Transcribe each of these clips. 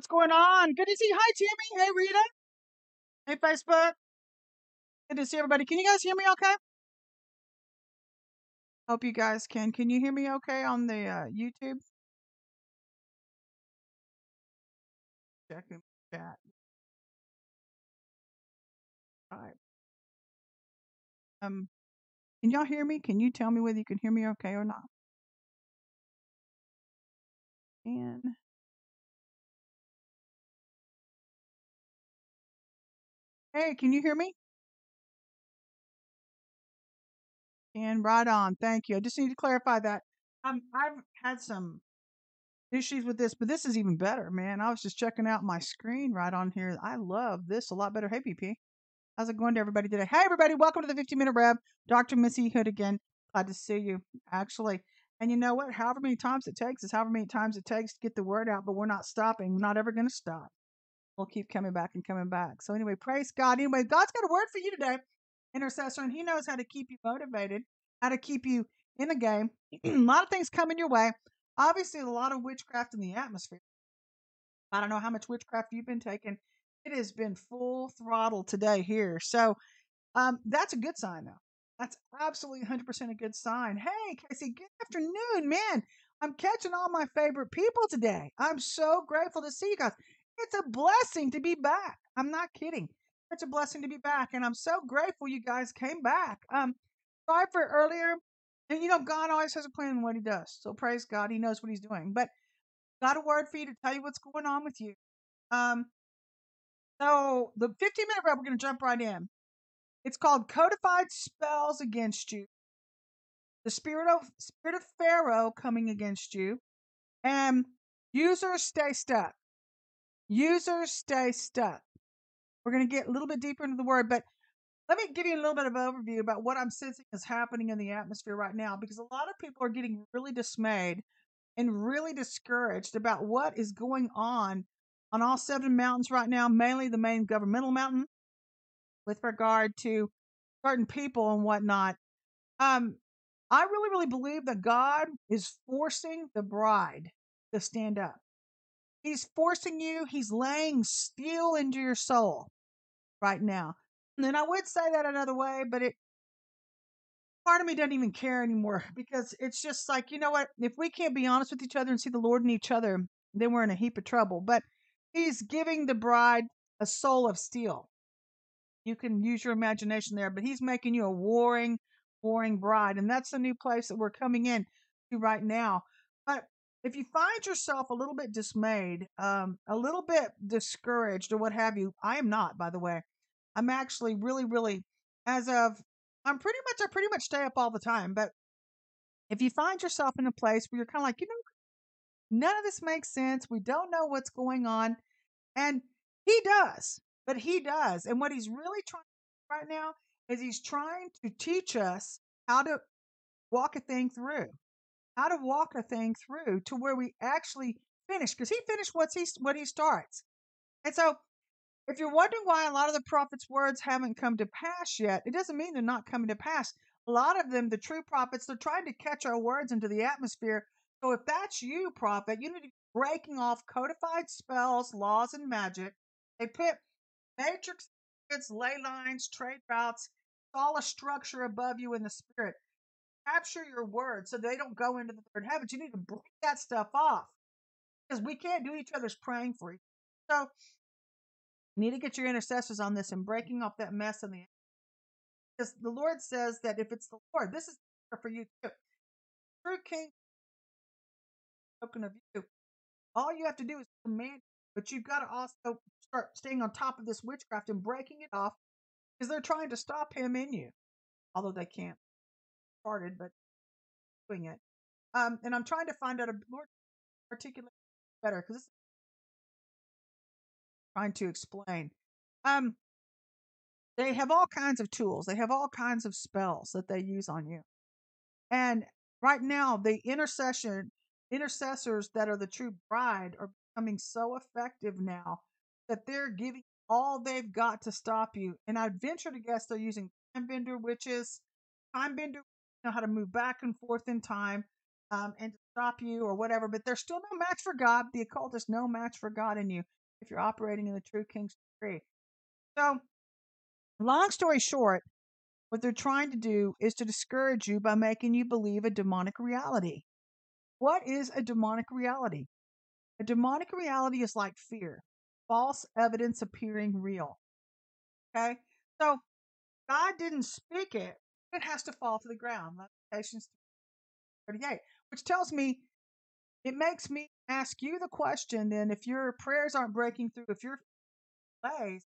What's going on? Good to see. Hi, Timmy. Hey, Rita. Hey, Facebook. Good to see everybody. Can you guys hear me okay? Hope you guys can. Can you hear me okay on the uh, YouTube? Checking chat. All right. Um, can y'all hear me? Can you tell me whether you can hear me okay or not? And hey, can you hear me? And right on. Thank you. I just need to clarify that. Um, I've had some issues with this, but this is even better, man. I was just checking out my screen right on here. I love this a lot better. Hey, PP. How's it going to everybody today? Hey, everybody. Welcome to the 15 Minute Rev. Dr. Missy Hood again. Glad to see you, actually. And you know what? However many times it takes is however many times it takes to get the word out, but we're not stopping. We're not ever going to stop. We'll keep coming back and coming back. So, anyway, praise God. Anyway, God's got a word for you today intercessor, and he knows how to keep you motivated, how to keep you in the game. a lot of things coming your way. Obviously, a lot of witchcraft in the atmosphere. I don't know how much witchcraft you've been taking. It has been full throttle today here. So um, that's a good sign, though. That's absolutely 100% a good sign. Hey, Casey, good afternoon, man. I'm catching all my favorite people today. I'm so grateful to see you guys. It's a blessing to be back. I'm not kidding. It's a blessing to be back, and I'm so grateful you guys came back. Um, sorry for earlier. And you know, God always has a plan in what He does. So praise God, He knows what He's doing. But got a word for you to tell you what's going on with you. Um, so the 15 minute Rev, we're going to jump right in. It's called Codified Spells Against You. The spirit of spirit of Pharaoh coming against you, and users stay stuck. Users stay stuck. We're going to get a little bit deeper into the word, but let me give you a little bit of overview about what I'm sensing is happening in the atmosphere right now because a lot of people are getting really dismayed and really discouraged about what is going on on all seven mountains right now, mainly the main governmental mountain with regard to certain people and whatnot. Um, I really, really believe that God is forcing the bride to stand up. He's forcing you, he's laying steel into your soul right now. And I would say that another way, but it part of me doesn't even care anymore because it's just like, you know what? If we can't be honest with each other and see the Lord in each other, then we're in a heap of trouble. But he's giving the bride a soul of steel. You can use your imagination there, but he's making you a warring, warring bride. And that's the new place that we're coming in to right now. But if you find yourself a little bit dismayed, um, a little bit discouraged, or what have you, I am not, by the way. I'm actually really, really, as of, I'm pretty much, I pretty much stay up all the time. But if you find yourself in a place where you're kind of like, you know, none of this makes sense, we don't know what's going on, and he does, but he does. And what he's really trying right now is he's trying to teach us how to walk a thing through, how to walk a thing through to where we actually finish, because he finished what's he, what he starts. And so if you're wondering why a lot of the prophet's words haven't come to pass yet, it doesn't mean they're not coming to pass. A lot of them, the true prophets, they're trying to catch our words into the atmosphere. So if that's you, prophet, you need to be breaking off codified spells, laws, and magic. They put matrix ley lines, trade routes, all a structure above you in the spirit. Capture your words so they don't go into the third heavens. You need to break that stuff off because we can't do each other's praying for each. So you need to get your intercessors on this and breaking off that mess in the because the Lord says that if it's the Lord, this is for you too. True King spoken of you. All you have to do is command, but you've got to also start staying on top of this witchcraft and breaking it off because they're trying to stop him in you, although they can't. Started, but doing it. Um, and I'm trying to find out a Lord articulate better because this trying to explain. Um, they have all kinds of tools. They have all kinds of spells that they use on you. And right now, the intercession intercessors that are the true bride are becoming so effective now that they're giving all they've got to stop you. And I'd venture to guess they're using time bender witches, time bender know how to move back and forth in time, um, and stop you or whatever, but there's still no match for God. The occult is no match for God in you if you're operating in the true King's degree. So, long story short, what they're trying to do is to discourage you by making you believe a demonic reality. What is a demonic reality? A demonic reality is like fear, false evidence appearing real. Okay? So God didn't speak it, it has to fall to the ground. Lamentations 38, which tells me it makes me ask you the question then if your prayers aren't breaking through, if your ways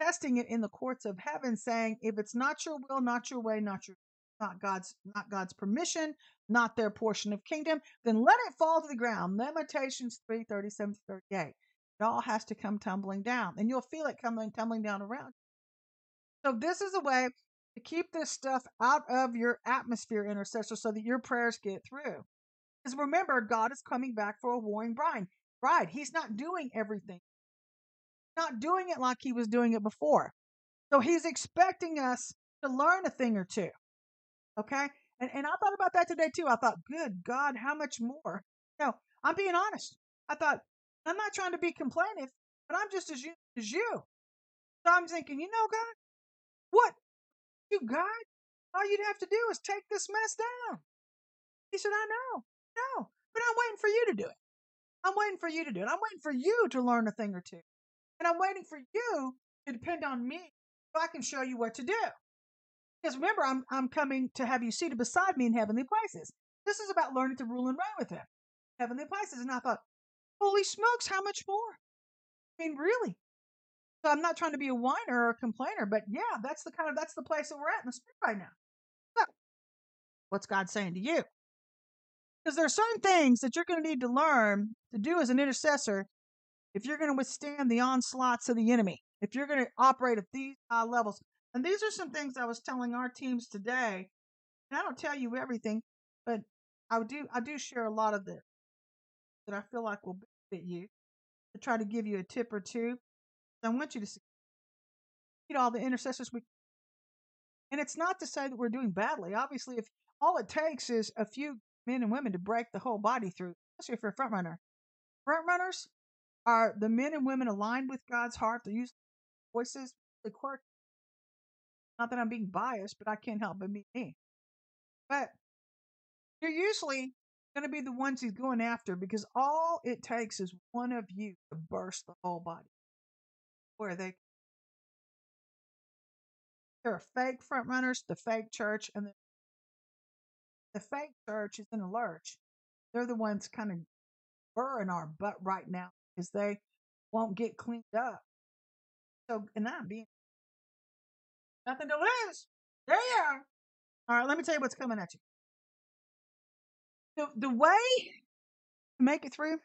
testing it in the courts of heaven, saying, if it's not your will, not your way, not your not God's not God's permission, not their portion of kingdom, then let it fall to the ground. Lamentations 3, 37 38. It all has to come tumbling down. And you'll feel it coming tumbling down around. So this is a way to keep this stuff out of your atmosphere, intercessor, so that your prayers get through. Because remember, God is coming back for a warring bride. Bride. He's not doing everything not doing it like he was doing it before. So he's expecting us to learn a thing or two. Okay? And, and I thought about that today too. I thought, good God, how much more? No, I'm being honest. I thought, I'm not trying to be complaintive, but I'm just as you as you. So I'm thinking, you know, God, what? You God, all you'd have to do is take this mess down. He said, I know, no, but I'm waiting for you to do it. I'm waiting for you to do it. I'm waiting for you to learn a thing or two. And I'm waiting for you to depend on me so I can show you what to do. Because remember, I'm, I'm coming to have you seated beside me in heavenly places. This is about learning to rule and reign with him. Heavenly places. And I thought, holy smokes, how much more? I mean, really? So I'm not trying to be a whiner or a complainer, but yeah, that's the kind of that's the place that we're at in the spirit right now. So, what's God saying to you? Because there are certain things that you're going to need to learn to do as an intercessor if you're going to withstand the onslaughts of the enemy, if you're going to operate at these high levels. And these are some things I was telling our teams today. And I don't tell you everything, but I do I do share a lot of this that I feel like will benefit you to try to give you a tip or two. I want you to see all the intercessors we and it's not to say that we're doing badly. Obviously, if all it takes is a few men and women to break the whole body through, especially if you're a front runner. Front runners, are the men and women aligned with God's heart? They use voices, the quirk. Not that I'm being biased, but I can't help but be me. But you're usually going to be the ones he's going after because all it takes is one of you to burst the whole body. Where they there are fake front runners, the fake church, and the, the fake church is in a lurch. They're the ones kind of burring our butt right now is they won't get cleaned up. So, and I'm being nothing to lose. There you are. All right, let me tell you what's coming at you. The, the way to make it through,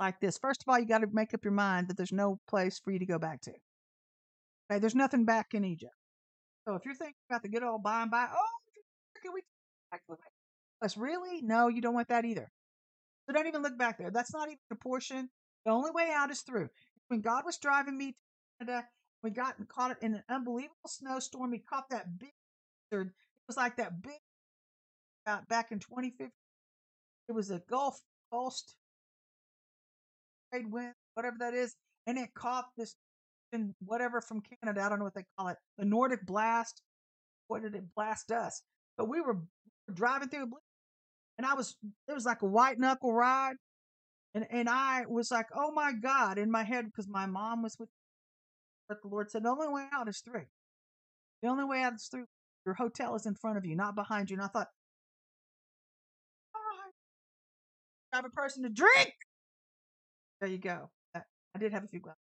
like this. First of all, you got to make up your mind that there's no place for you to go back to. Okay, there's nothing back in Egypt. So if you're thinking about the good old by and by, oh, can we back to the place? Really? No, you don't want that either. So don't even look back there. That's not even a portion. The only way out is through. When God was driving me to Canada, we got and caught it in an unbelievable snowstorm. We caught that big It was like that big back in 2015. It was a Gulf Coast trade wind, whatever that is, and it caught this whatever from Canada. I don't know what they call it. The Nordic blast. What did it blast us? But we were driving through and I was it was like a white knuckle ride, and and I was like, oh my God, in my head because my mom was with. But the Lord said, the only way out is through. The only way out is through. Your hotel is in front of you, not behind you. And I thought, oh, I have a person to drink. There you go. Uh, I did have a few glasses.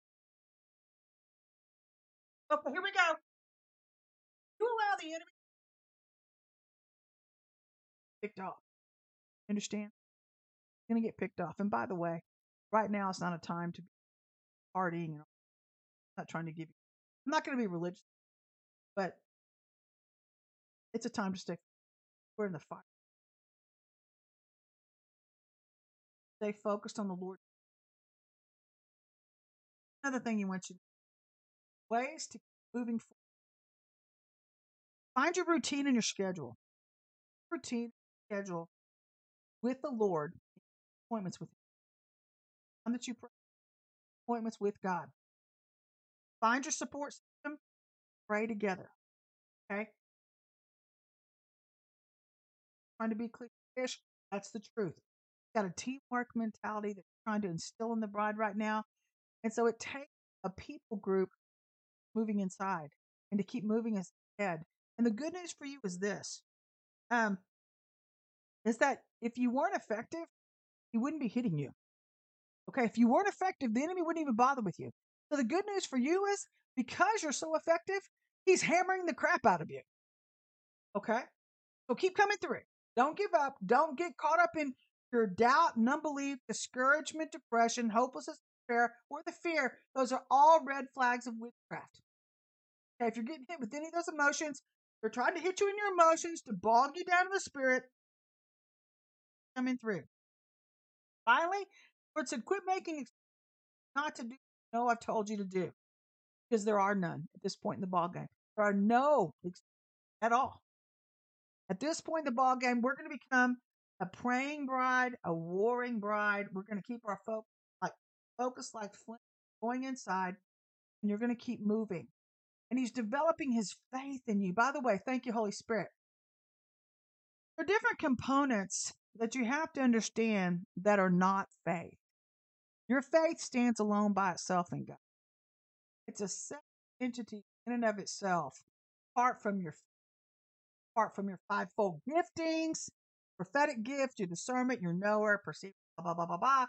Okay, here we go. You allow the enemy picked off. Understand? You're to get picked off. And by the way, right now it's not a time to be partying. I'm not trying to give you, I'm not to be religious, but it's a time to stick. We're in the fire. Stay focused on the Lord. Another thing you want you ways to keep moving forward. Find your routine and your schedule. Routine schedule with the Lord appointments with Him. Time that you pray appointments with God. Find your support system. Pray together. Okay. Trying to be cliche That's the truth. Got a teamwork mentality that you're trying to instill in the bride right now. And so it takes a people group moving inside and to keep moving us ahead. And the good news for you is this. Um, is that if you weren't effective, he wouldn't be hitting you. Okay, if you weren't effective, the enemy wouldn't even bother with you. So the good news for you is because you're so effective, he's hammering the crap out of you. Okay? So keep coming through. Don't give up. Don't get caught up in your doubt and unbelief, discouragement, depression, hopelessness, or the fear. Those are all red flags of witchcraft. If you're getting hit with any of those emotions, they're trying to hit you in your emotions to bog you down in the spirit. Coming through. Finally, Lord said, quit making not to do. No, I've told you to do because there are none at this point in the ball game. There are no at all. At this point in the ball game, we're going to become a praying bride, a warring bride. We're going to keep our focus focus like flint going inside, and you're going to keep moving. And he's developing his faith in you. By the way, thank you, Holy Spirit. There are different components that you have to understand that are not faith. Your faith stands alone by itself in God. It's a separate entity in and of itself, apart from your apart from your fivefold giftings, prophetic gift, your discernment, your knower, perceive, blah blah blah blah blah.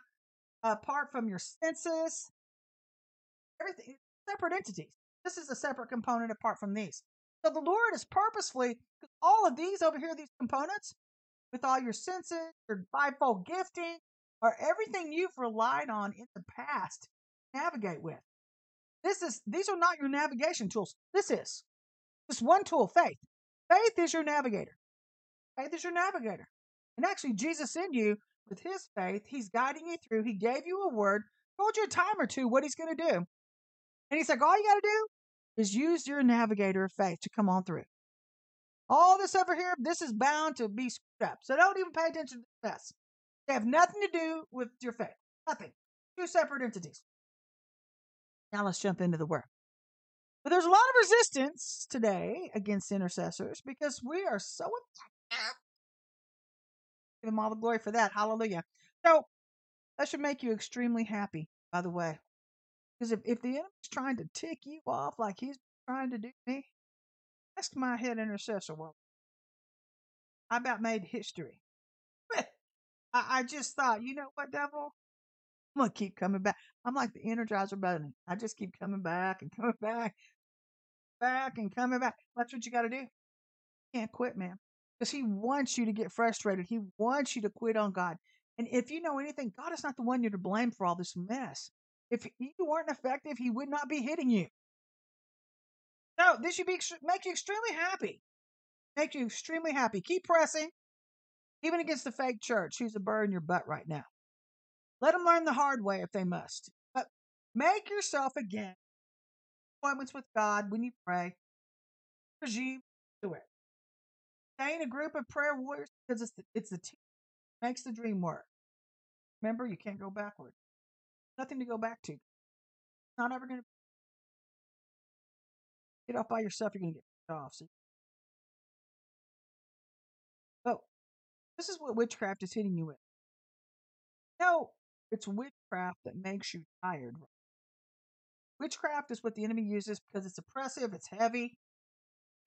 Apart from your senses, everything separate entities. This is a separate component apart from these. So the Lord is purposefully all of these over here, these components, with all your senses, your fivefold gifting, are everything you've relied on in the past navigate with. This is these are not your navigation tools. This is just one tool, faith. Faith is your navigator. Faith is your navigator. And actually, Jesus in you, with his faith, he's guiding you through. He gave you a word, told you a time or two what he's going to do. And he's like, all you got to do is use your navigator of faith to come on through. All this over here, this is bound to be screwed up. So don't even pay attention to this. They have nothing to do with your faith. Nothing. Two separate entities. Now let's jump into the word. But there's a lot of resistance today against intercessors because we are so give him all the glory for that. Hallelujah. So that should make you extremely happy, by the way. Because if, if the enemy's trying to tick you off like he's trying to do me, ask my head intercessor. Well, I about made history. I, I just thought, you know what, devil? I'm gonna keep coming back. I'm like the Energizer Bunny. I just keep coming back and coming back, back and coming back. That's what you got to do. Can't quit, man, because He wants you to get frustrated. He wants you to quit on God. And if you know anything, God is not the one you're to blame for all this mess. If you weren't effective, He would not be hitting you. No, this should be make you extremely happy. Make you extremely happy. Keep pressing, even against the fake church who's a burr in your butt right now. Let them learn the hard way if they must. But make yourself again appointments with God when you pray. Regime do it. In a group of prayer warriors because it's the, it's the team makes the dream work. Remember, you can't go backward. Nothing to go back to. Not ever going to get off by yourself. You're going to get off. See? Oh, this is what witchcraft is hitting you with. No, it's witchcraft that makes you tired. Witchcraft is what the enemy uses because it's oppressive, it's heavy,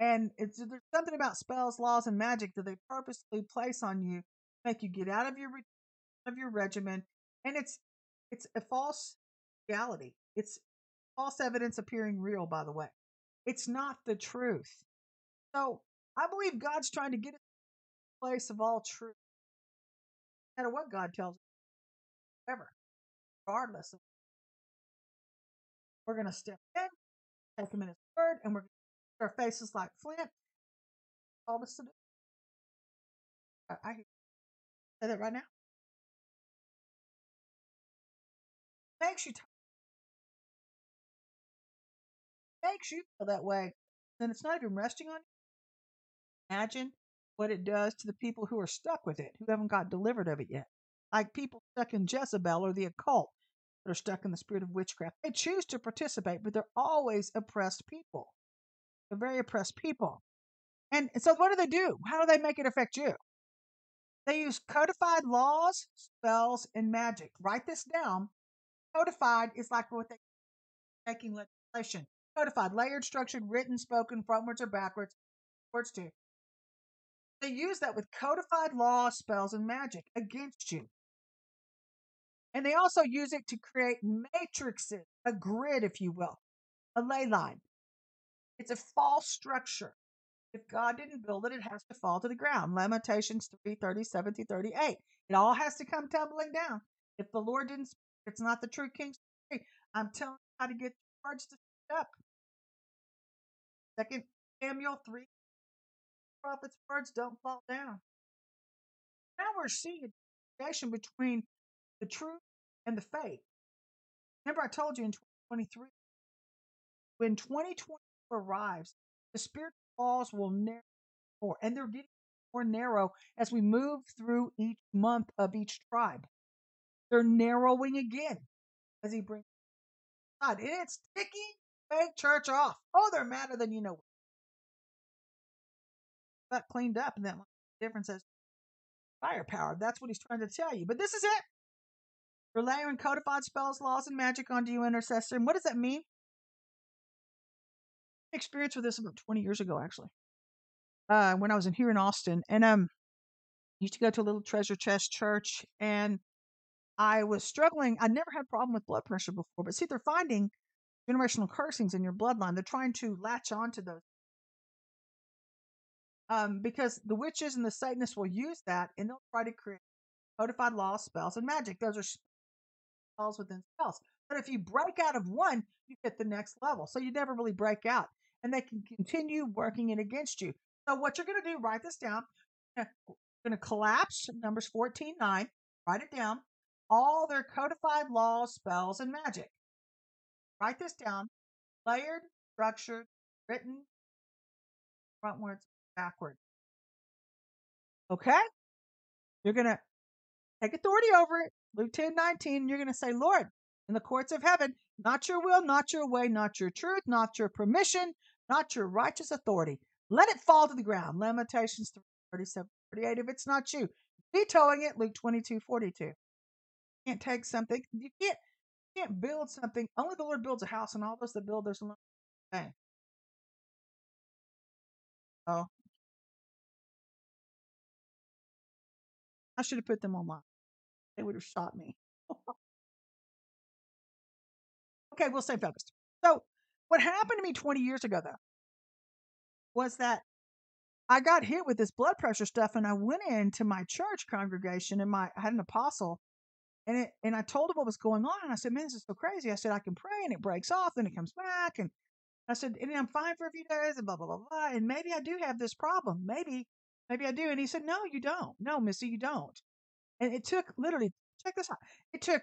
and it's there's something about spells, laws, and magic that they purposely place on you, make you get out of your of your regimen, and it's it's a false reality. It's false evidence appearing real. By the way, it's not the truth. So I believe God's trying to get us to a place of all truth, no matter what God tells us ever, regardless. Of, we're to step in, take him in his word, and we're our faces like flint. All this to do. I, I say that right now. Makes you makes you feel that way, then it's not even resting on you. Imagine what it does to the people who are stuck with it, who haven't got delivered of it yet. Like people stuck in Jezebel or the occult that are stuck in the spirit of witchcraft. They choose to participate, but they're always oppressed people. They're very oppressed people. And so what do they do? How do they make it affect you? They use codified laws, spells, and magic. Write this down. Codified is like what they making legislation. Codified, layered, structured, written, spoken, frontwards or backwards. Words too. They use that with codified laws, spells, and magic against you. And they also use it to create matrices, a grid, if you will, a ley line. It's a false structure. If God didn't build it, it has to fall to the ground. Lamentations 3 37 through 38. It all has to come tumbling down. If the Lord didn't speak, it's not the true king's story. I'm telling you how to get charged to stand up. Second Samuel 3 prophet's words don't fall down. Now we're seeing a connection between the truth and the faith. Remember, I told you in 2023, when 2024 arrives, the spiritual walls will narrow more, and they're getting more narrow as we move through each month of each tribe. They're narrowing again as he brings God. And it's ticking fake church off. Oh, they're madder than you know. That cleaned up, and that difference is firepower. That's what he's trying to tell you. But this is it. We're layering codified spells, laws, and magic onto you, intercessor. And what does that mean? Experience with this about 20 years ago, actually. Uh, when I was in here in Austin, and um, used to go to a little treasure chest church, and I was struggling. I never had a problem with blood pressure before, but see, they're finding generational cursings in your bloodline. They're trying to latch onto those. Um, because the witches and the Satanists will use that and they'll try to create codified laws, spells, and magic. Those are spells within spells. But if you break out of one, you hit the next level. So you never really break out. And they can continue working it against you. So what you're going to do, write this down. You're going to collapse Numbers 14 9. Write it down. All their codified laws, spells, and magic. Write this down. Layered, structured, written, frontwards, backwards. Okay? You're going to take authority over it. Luke 10 19. You're going to say, Lord, in the courts of heaven, not your will, not your way, not your truth, not your permission, not your righteous authority. Let it fall to the ground. Lamentations 37 38. If it's not you, vetoing it. Luke 22 42. You can't take something. You can't can't build something. Only the Lord builds a house, and all those that build there's alone. Hey. Oh. I should have put them online. They would have shot me. okay, we'll stay focused. So, what happened to me 20 years ago, though, was that I got hit with this blood pressure stuff, and I went into my church congregation, and my I had an apostle, and it and I told him what was going on, and I said, "Man, this is so crazy." I said, "I can pray, and it breaks off, and it comes back," and I said, "And I'm fine for a few days, and blah blah blah blah, and maybe I do have this problem, maybe, maybe I do." And he said, "No, you don't. No, Missy, you don't." And it took literally check this out. It took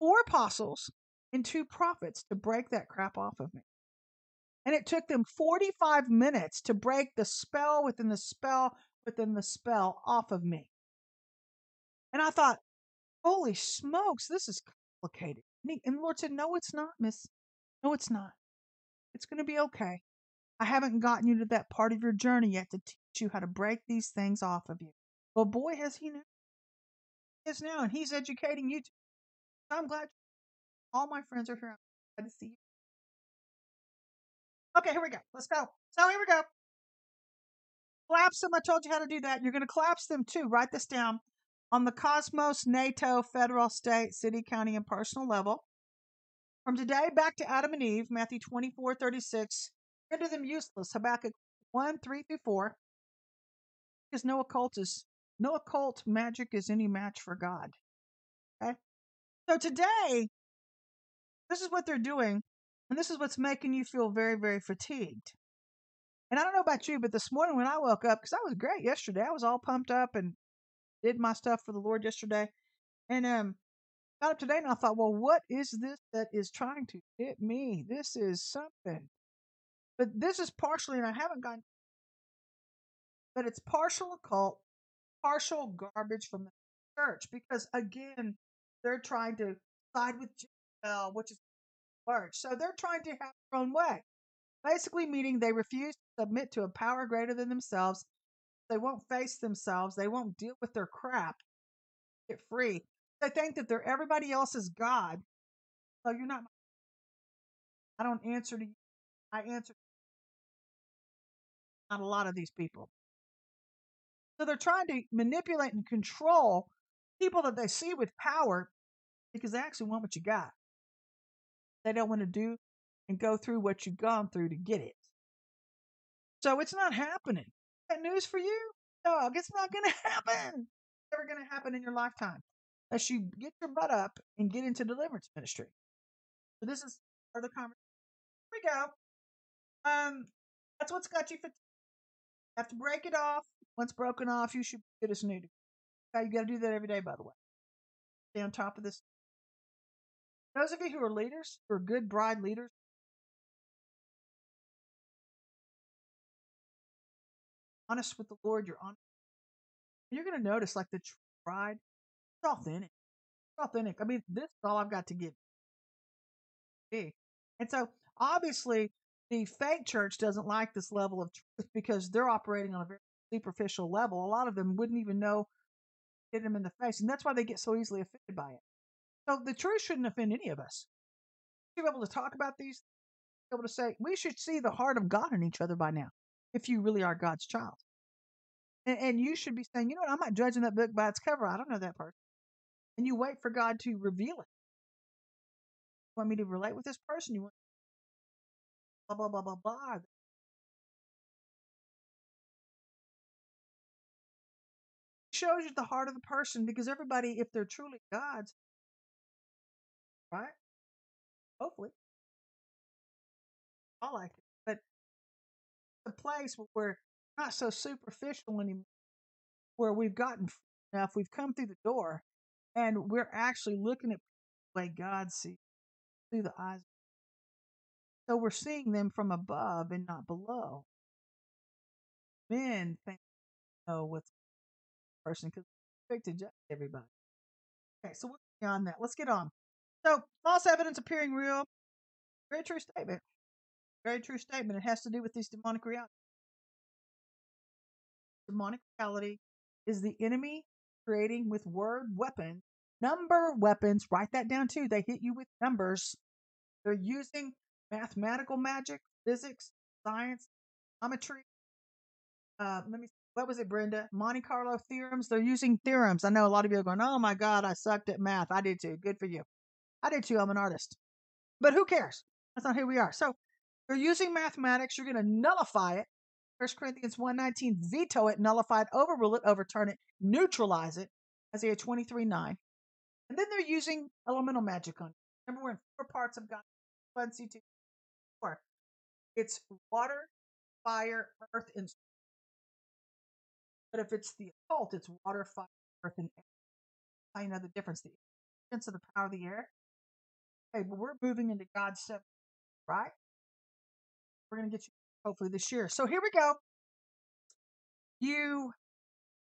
four apostles and two prophets to break that crap off of me. And it took them 45 minutes to break the spell within the spell within the spell off of me. And I thought, holy smokes, this is complicated. And, he, and the Lord said, no, it's not, miss. No, it's not. It's going to be okay. I haven't gotten you to that part of your journey yet to teach you how to break these things off of you. But boy, has he now. He is now, and he's educating you. Too. I'm glad all my friends are here. I'm glad to see you. Okay, here we go. Let's go. So here we go. Collapse them. I told you how to do that. You're going to collapse them too. Write this down. On the cosmos, NATO, federal, state, city, county, and personal level. From today back to Adam and Eve, Matthew 24, 36. Render them useless. Habakkuk 1, 3 through 4. Because no occult is no occult magic is any match for God. Okay? So today, this is what they're doing, and this is what's making you feel very, very fatigued. And I don't know about you, but this morning when I woke up, because I was great yesterday, I was all pumped up and did my stuff for the Lord yesterday. And um got up today and I thought, well, what is this that is trying to hit me? This is something. But this is partially, and I haven't gotten but it's partial occult, partial garbage from the church because again, they're trying to side with Jezebel, which is large. So they're trying to have their own way. Basically, meaning they refuse to submit to a power greater than themselves. They won't face themselves. They won't deal with their crap. Get free. They think that they're everybody else's God. So you're not. I don't answer to you. I answer not a lot of these people. So they're trying to manipulate and control people that they see with power because they actually want what you got. They don't want to do and go through what you've gone through to get it. So it's not happening. That news for you? Dog, it's not going to happen. It's never going to happen in your lifetime unless you get your butt up and get into deliverance ministry. So this is part of the conversation. Here we go. Um, that's what's got you fatigued. Have to break it off. Once broken off, you should get as new. Okay, you got to do that every day, by the way. Stay on top of this. Those of you who are leaders, who are good bride leaders, honest with the Lord, you're honest. You're going to notice, like the bride, it's authentic. It's authentic. I mean, this is all I've got to give. And so, obviously, the fake church doesn't like this level of truth because they're operating on a very superficial level. A lot of them wouldn't even know hit them in the face, and that's why they get so easily offended by it. So the truth shouldn't offend any of us. To be able to talk about these, be able to say we should see the heart of God in each other by now, if you really are God's child. And, and you should be saying, you know what, I'm not judging that book by its cover. I don't know that person. And you wait for God to reveal it. You want me to relate with this person? You want blah blah blah blah blah. shows you the heart of the person because everybody, if they're truly God's, right? Hopefully. I like it. But the place where we're not so superficial anymore, where we've gotten enough, we've come through the door, and we're actually looking at the way God sees through the eyes. So we're seeing them from above and not below. Men think know what's person because quick to judge everybody. Okay, so we're beyond that? Let's get on. So false evidence appearing real. Very true statement. Very true statement. It has to do with these demonic realities. Demonic reality is the enemy creating with word weapons, number weapons. Write that down too. They hit you with numbers. They're using mathematical magic, physics, science, geometry. Uh, let me what was it, Brenda? Monte Carlo theorems. They're using theorems. I know a lot of you are going, oh my God, I sucked at math. I did too. Good for you. I did too. I'm an artist. But who cares? That's not who we are. So you're using mathematics. You're going to nullify it. 1 Corinthians 1.19, veto it, nullify it, overrule it, overturn it, neutralize it. Isaiah 23, 9. And then they're using elemental magic on it. Remember, we're in four parts of God. One, two, four. It's water, fire, earth, and but if it's the occult, it's water, fire, earth, and air. How you know the difference? The difference of the power of the air. Okay, but we're moving into God's seven, right? We're going to get you hopefully this year. So here we go. You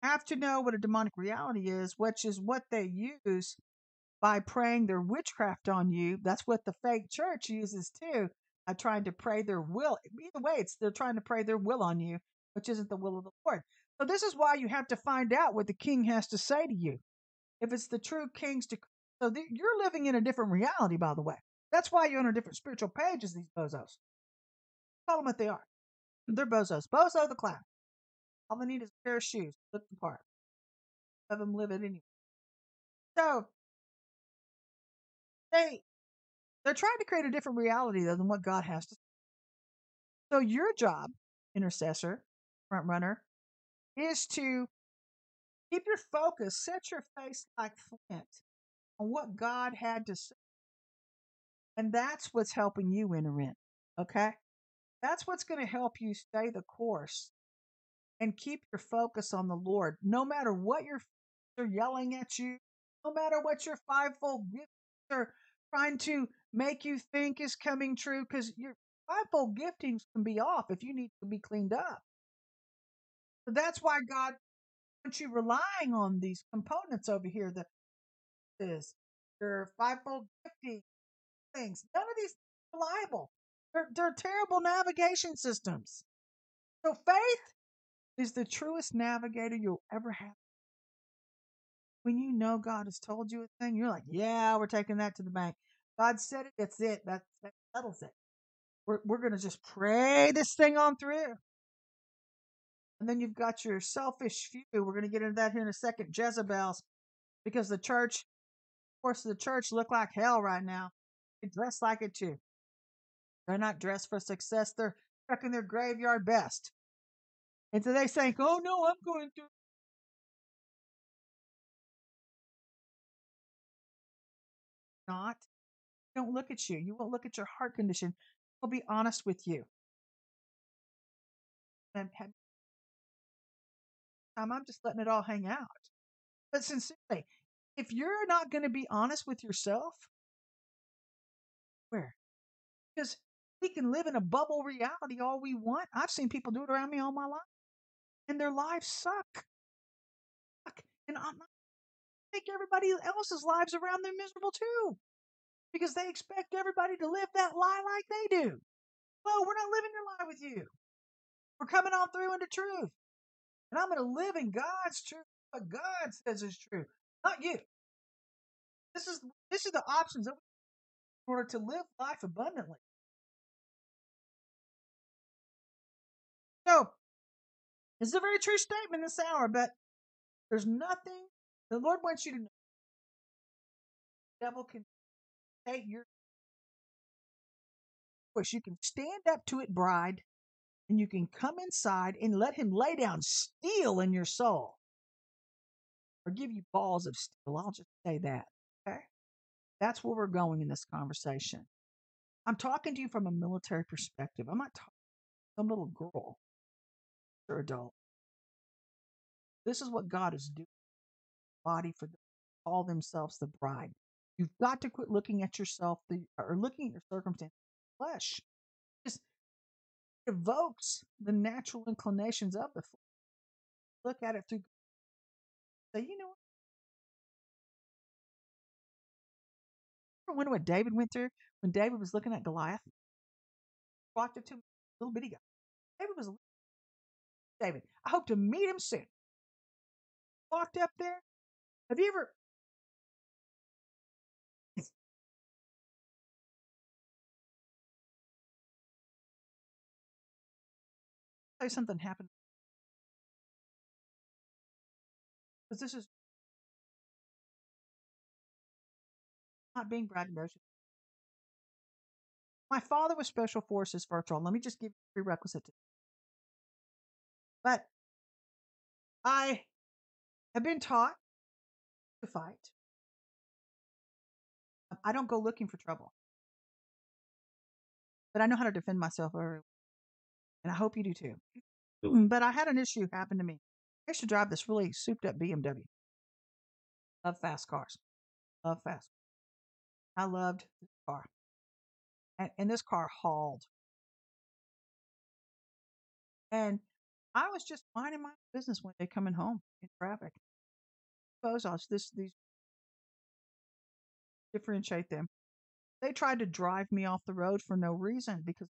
have to know what a demonic reality is, which is what they use by praying their witchcraft on you. That's what the fake church uses too. Trying to pray their will. Either way, it's they're trying to pray their will on you, which isn't the will of the Lord. So this is why you have to find out what the king has to say to you. If it's the true king's decree. So you're living in a different reality, by the way. That's why you're on a different spiritual page as these bozos. Call them what they are. They're bozos. Bozo the clown. All they need is a pair of shoes. Look the part. Have them live it anyway. So they they're trying to create a different reality though than what God has to. So your job, intercessor, front runner, is to keep your focus, set your face like flint on what God had to say. And that's what's helping you enter in. Okay? That's what's going to help you stay the course and keep your focus on the Lord. No matter what your are yelling at you, no matter what your fivefold gifts are trying to make you think is coming true, because your fivefold giftings can be off if you need to be cleaned up. So that's why God wants you relying on these components over here. The is their fivefold gifting things. None of these are reliable. They're, they're terrible navigation systems. So faith is the truest navigator you'll ever have. When you know God has told you a thing, you're like, yeah, we're taking that to the bank. God said it. That's it. That, that settles it. We're, we're going to just pray this thing on through. And then you've got your selfish few. We're going to get into that here in a second. Jezebels, because the church, of the church look like hell right now. They dress like it too. They're not dressed for success. They're checking their graveyard best. And so they think, oh no, I'm going to. Not. Don't look at you. You won't look at your heart condition. I'll be honest with you. And I'm just letting it all hang out. But sincerely, if you're not going to be honest with yourself, where? Because we can live in a bubble reality all we want. I've seen people do it around me all my life, and their lives suck. suck. And I'm not make everybody else's lives around them miserable too, because they expect everybody to live that lie like they do. No, we're not living your lie with you. We're coming on through into truth. And I'm going to live in God's truth. What God says is true, not you. This is this is the options in order to live life abundantly. So, it's a very true statement this hour, but there's nothing the Lord wants you to know. The devil can take your voice. You can stand up to it, bride, and you can come inside and let him lay down steel in your soul or give you balls of steel. I'll just say that. Okay. That's where we're going in this conversation. I'm talking to you from a military perspective. I'm not talking to some little girl or adult. This is what God is doing. Body for them, call themselves the bride. You've got to quit looking at yourself the, or looking at your circumstance flesh. Just evokes the natural inclinations of the flesh. Look at it through. Say, you know wonder what David went through when David was looking at Goliath. Up to him, little bitty guy. David was David. I hope to meet him soon. Walked up there. Have you ever say something happened because this is not being braggadocious. My father was Special Forces virtual. Let me just give you a prerequisite. But I have been taught to fight. Um, I don't go looking for trouble, but I know how to defend myself very and I hope you do too. Mm, but I had an issue happen to me. I used to drive this really souped up BMW. Love fast cars. Love fast. I loved this car. And, and this car hauled. And I was just minding my business one day coming home in traffic. Suppose I was this these differentiate them. They tried to drive me off the road for no reason because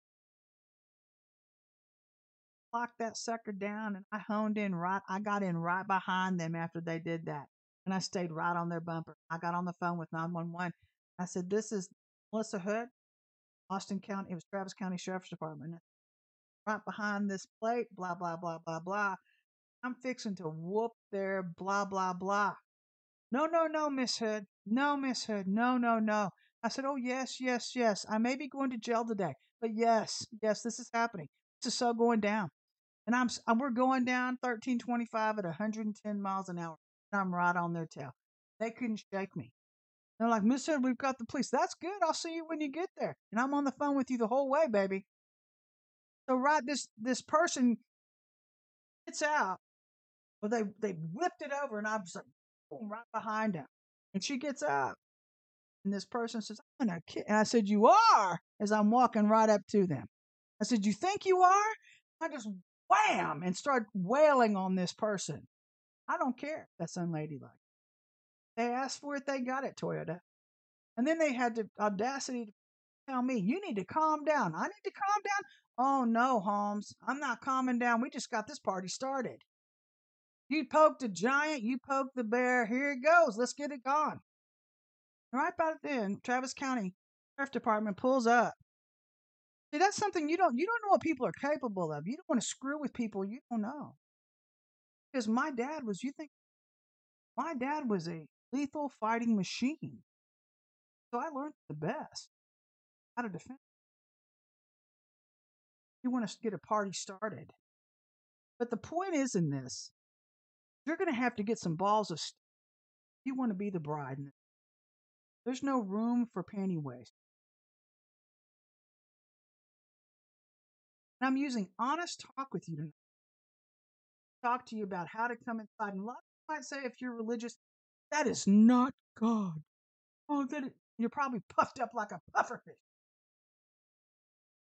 locked that sucker down and I honed in right. I got in right behind them after they did that. And I stayed right on their bumper. I got on the phone with 911. I said, This is Melissa Hood, Austin County. It was Travis County Sheriff's Department. Right behind this plate, blah, blah, blah, blah, blah. I'm fixing to whoop their blah, blah, blah. No, no, no, Miss Hood. No, Miss Hood. No, no, no. I said, Oh, yes, yes, yes. I may be going to jail today, but yes, yes, this is happening. This is so going down and I'm, we're going down 1325 at 110 miles an hour. And I'm right on their tail. They couldn't shake me. They're like, Miss Hood, we've got the police. That's good. I'll see you when you get there. And I'm on the phone with you the whole way, baby. So right, this this person gets out. Well, they they whipped it over, and I was like, right behind him. And she gets out, and this person says, "I'm gonna kill." And I said, "You are." As I'm walking right up to them, I said, "You think you are?" I just wham, and start wailing on this person. I don't care. That's unladylike. They asked for it, they got it, Toyota. And then they had the audacity to tell me, you need to calm down. I need to calm down. Oh no, Holmes, I'm not calming down. We just got this party started. You poked a giant, you poked the bear. Here it goes. Let's get it gone. right about then, Travis County Sheriff Department pulls up. See, that's something you don't you don't know what people are capable of. You don't want to screw with people you don't know. Because my dad was, you think, my dad was a lethal fighting machine. So I learned the best how to defend. You want to get a party started. But the point is in this, you're going to have to get some balls of. St- you want to be the bride. There's no room for panty waste. And I'm using honest talk with you tonight. Talk to you about how to come inside. And a lot of you might say, if you're religious, that is not God. Oh, that is, you're probably puffed up like a pufferfish.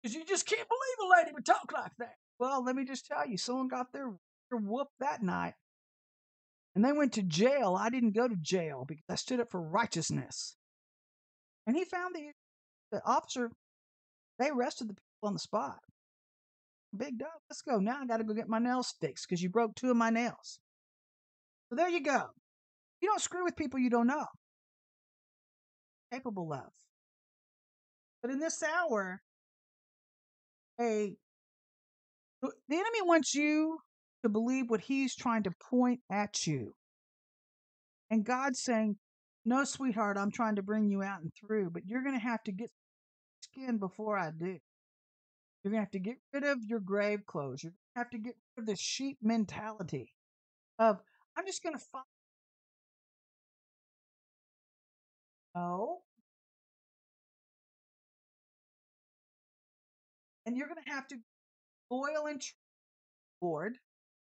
Because you just can't believe a lady would talk like that. Well, let me just tell you, someone got their, their whoop that night. And they went to jail. I didn't go to jail because I stood up for righteousness. And he found the, the officer, they arrested the people on the spot. Big dog, let's go. Now I got to go get my nails fixed because you broke two of my nails. So there you go. You don't screw with people you don't know. Capable of. But in this hour, a the enemy wants you to believe what he's trying to point at you. And God's saying, No, sweetheart, I'm trying to bring you out and through, but you're going to have to get skin before I do. You're going to have to get rid of your grave clothes. You're going to have to get rid of the sheep mentality of, I'm just going to follow. Oh. No. And you're going to have to loyal and true.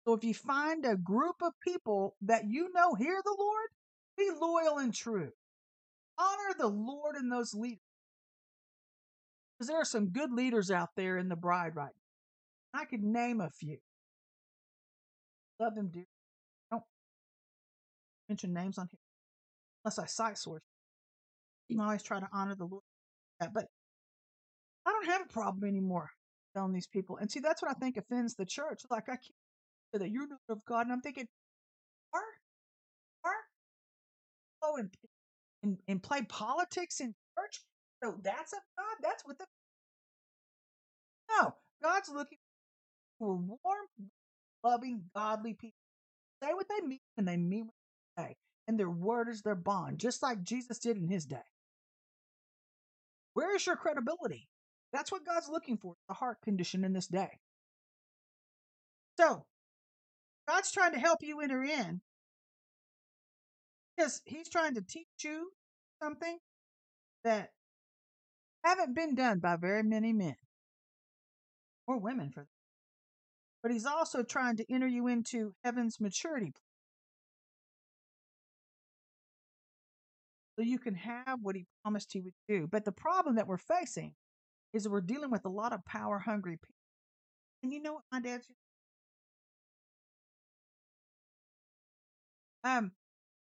So if you find a group of people that you know hear the Lord, be loyal and true. Honor the Lord in those leaders. There are some good leaders out there in the bride right now. I could name a few. Love them dear. Don't mention names on here unless I cite source. I always try to honor the Lord. But I don't have a problem anymore telling these people. And see, that's what I think offends the church. Like I can't say that you're not of God, and I'm thinking, are are oh and, and and play politics in church? So that's of God. That's what the no. God's looking for warm, loving, godly people. Say what they mean, and they mean what they say. And their word is their bond, just like Jesus did in his day. Where is your credibility? That's what God's looking for, the heart condition in this day. So, God's trying to help you enter in because He's trying to teach you something that haven't been done by very many men or women for that. But He's also trying to enter you into heaven's maturity plan, so you can have what He promised He would do. But the problem that we're facing is that we're dealing with a lot of power hungry people. And you know what my dad's um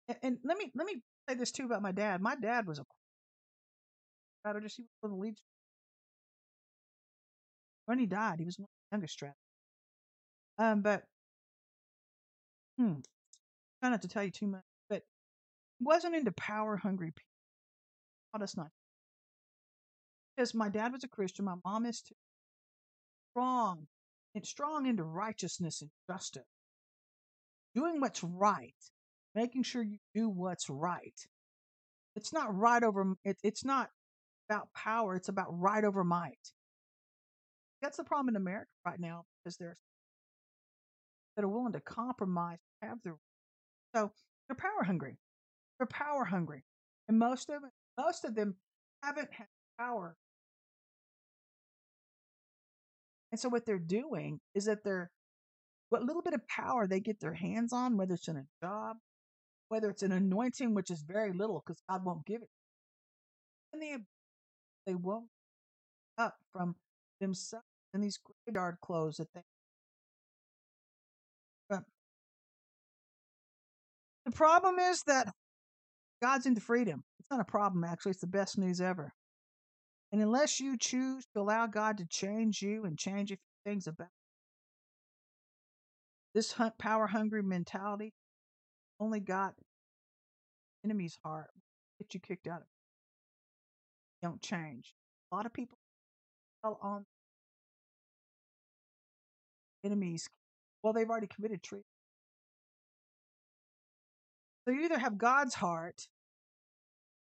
and, and let me let me say this too about my dad. My dad was a strategist. He was one of the lead. When he died, he was one of the youngest. Um, but hmm, try not to tell you too much, but he wasn't into power hungry people. Taught us not because my dad was a Christian, my mom is too. Strong and strong into righteousness and justice, doing what's right, making sure you do what's right. It's not right over. It, it's not about power. It's about right over might. That's the problem in America right now because there's that are willing to compromise, have their so they're power hungry. They're power hungry, and most of them, most of them haven't had power And so what they're doing is that they're what little bit of power they get their hands on, whether it's in a job, whether it's an anointing, which is very little because God won't give it, and they they woke up from themselves in these graveyard clothes that they The problem is that God's into freedom. It's not a problem, actually. It's the best news ever. And unless you choose to allow God to change you and change a few things about you, this power hungry mentality only got enemy's heart, get you kicked out of. Don't change. A lot of people fell on enemies. Well, they've already committed treason. So you either have God's heart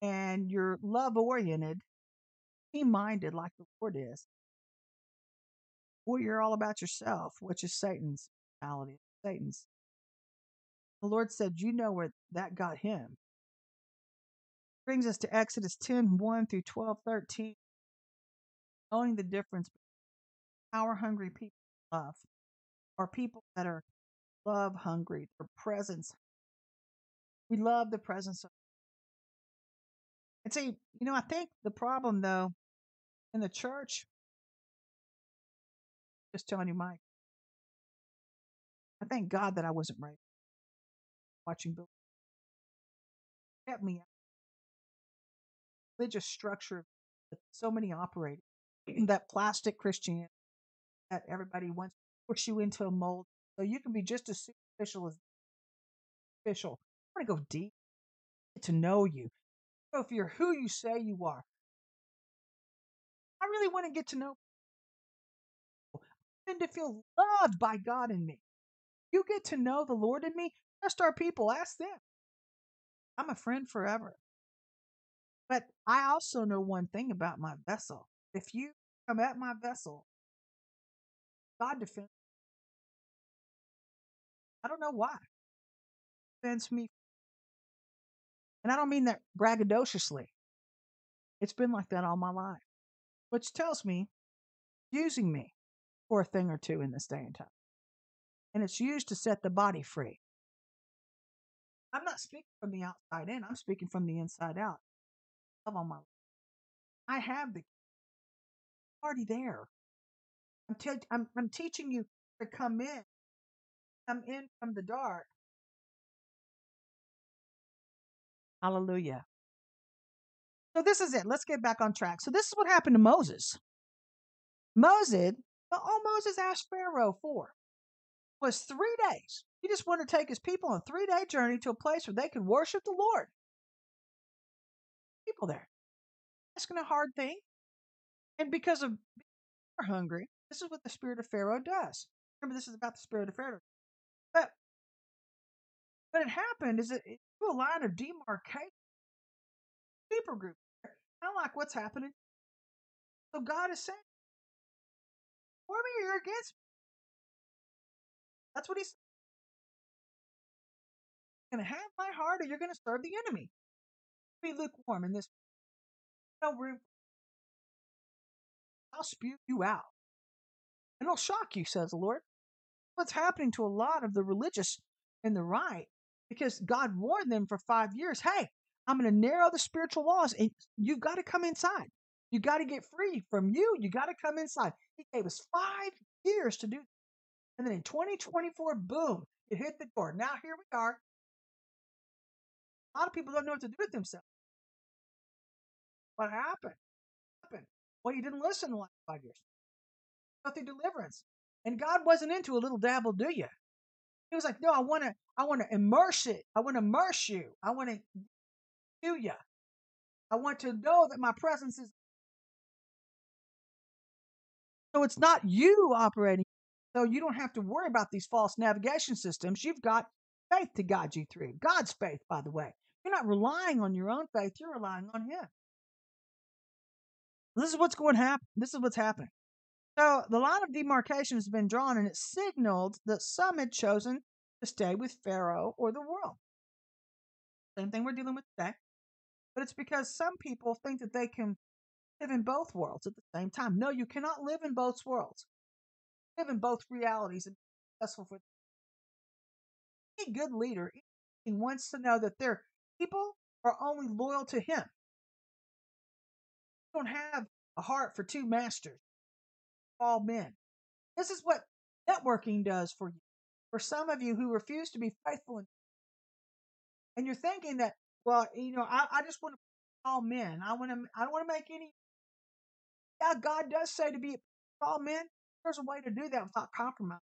and you're love oriented, team minded like the Lord is, or you're all about yourself, which is Satan's mentality. Satan's. The Lord said, You know where that got him. Brings us to Exodus 10 1 through 12 13. Knowing the difference between power hungry people love or people that are love hungry, their presence we love the presence of. And see, you know, I think the problem though in the church, just telling you, Mike, I thank God that I wasn't right watching Bill. Kept me. Religious structure that so many operate that plastic Christianity that everybody wants to push you into a mold so you can be just as superficial as official I want to go deep, get to know you. Know if you're who you say you are. I really want to get to know. And to feel loved by God in me. You get to know the Lord in me. Trust our people. Ask them. I'm a friend forever. But I also know one thing about my vessel. If you come at my vessel, God defends. I don't know why. Defends me and I don't mean that braggadociously. It's been like that all my life, which tells me using me for a thing or two in this day and time. And it's used to set the body free. I'm not speaking from the outside in, I'm speaking from the inside out. Love on my life. I have the already there. I'm, te- I'm, I'm teaching you to come in, come in from the dark Hallelujah. So this is it. Let's get back on track. So this is what happened to Moses. Moses, all Moses asked Pharaoh for was three days. He just wanted to take his people on a three day journey to a place where they could worship the Lord. People there. Asking a hard thing. And because of being hungry, this is what the spirit of Pharaoh does. Remember, this is about the spirit of Pharaoh. But what had happened is it, drew a line of demarcation. People group. Of like what's happening. So God is saying, for me you're against me. That's what he's to have my heart or you're to serve the enemy. Be lukewarm in this. No room. I'll spew you out. And it'll shock you, says the Lord. What's happening to a lot of the religious in the right because God warned them for five years hey, I'm going to narrow the spiritual laws, and you've got to come inside. You got to get free from you. You got to come inside. He gave us five years to do that. And then in 2024, boom, it hit the door. Now here we are. A lot of people don't know what to do with themselves. What happened? What happened? Well, you didn't listen the last five years. Through deliverance. And God wasn't into a little dabble, do you? He was like, no, I want to, I want to immerse it. I want to immerse you. I want to do you. I want to know that my presence is. So it's not you operating. So you don't have to worry about these false navigation systems. You've got faith to guide you through. God's faith, by the way. You're not relying on your own faith. You're relying on Him. This is what's going to happen. This is what's happening. So the line of demarcation has been drawn, and it signaled that some had chosen to stay with Pharaoh or the world. Same thing we're dealing with today. But it's because some people think that they can live in both worlds at the same time. No, you cannot live in both worlds. Live in both realities and be successful for any good leader he wants to know that their people are only loyal to him. Don't have a heart for two masters all men. This is what networking does for you. For some of you who refuse to be faithful, And you're thinking that, well, you know, I, I just want to all men. I want to, I don't want to make any. Yeah, God does say to be all men. There's a way to do that without compromise.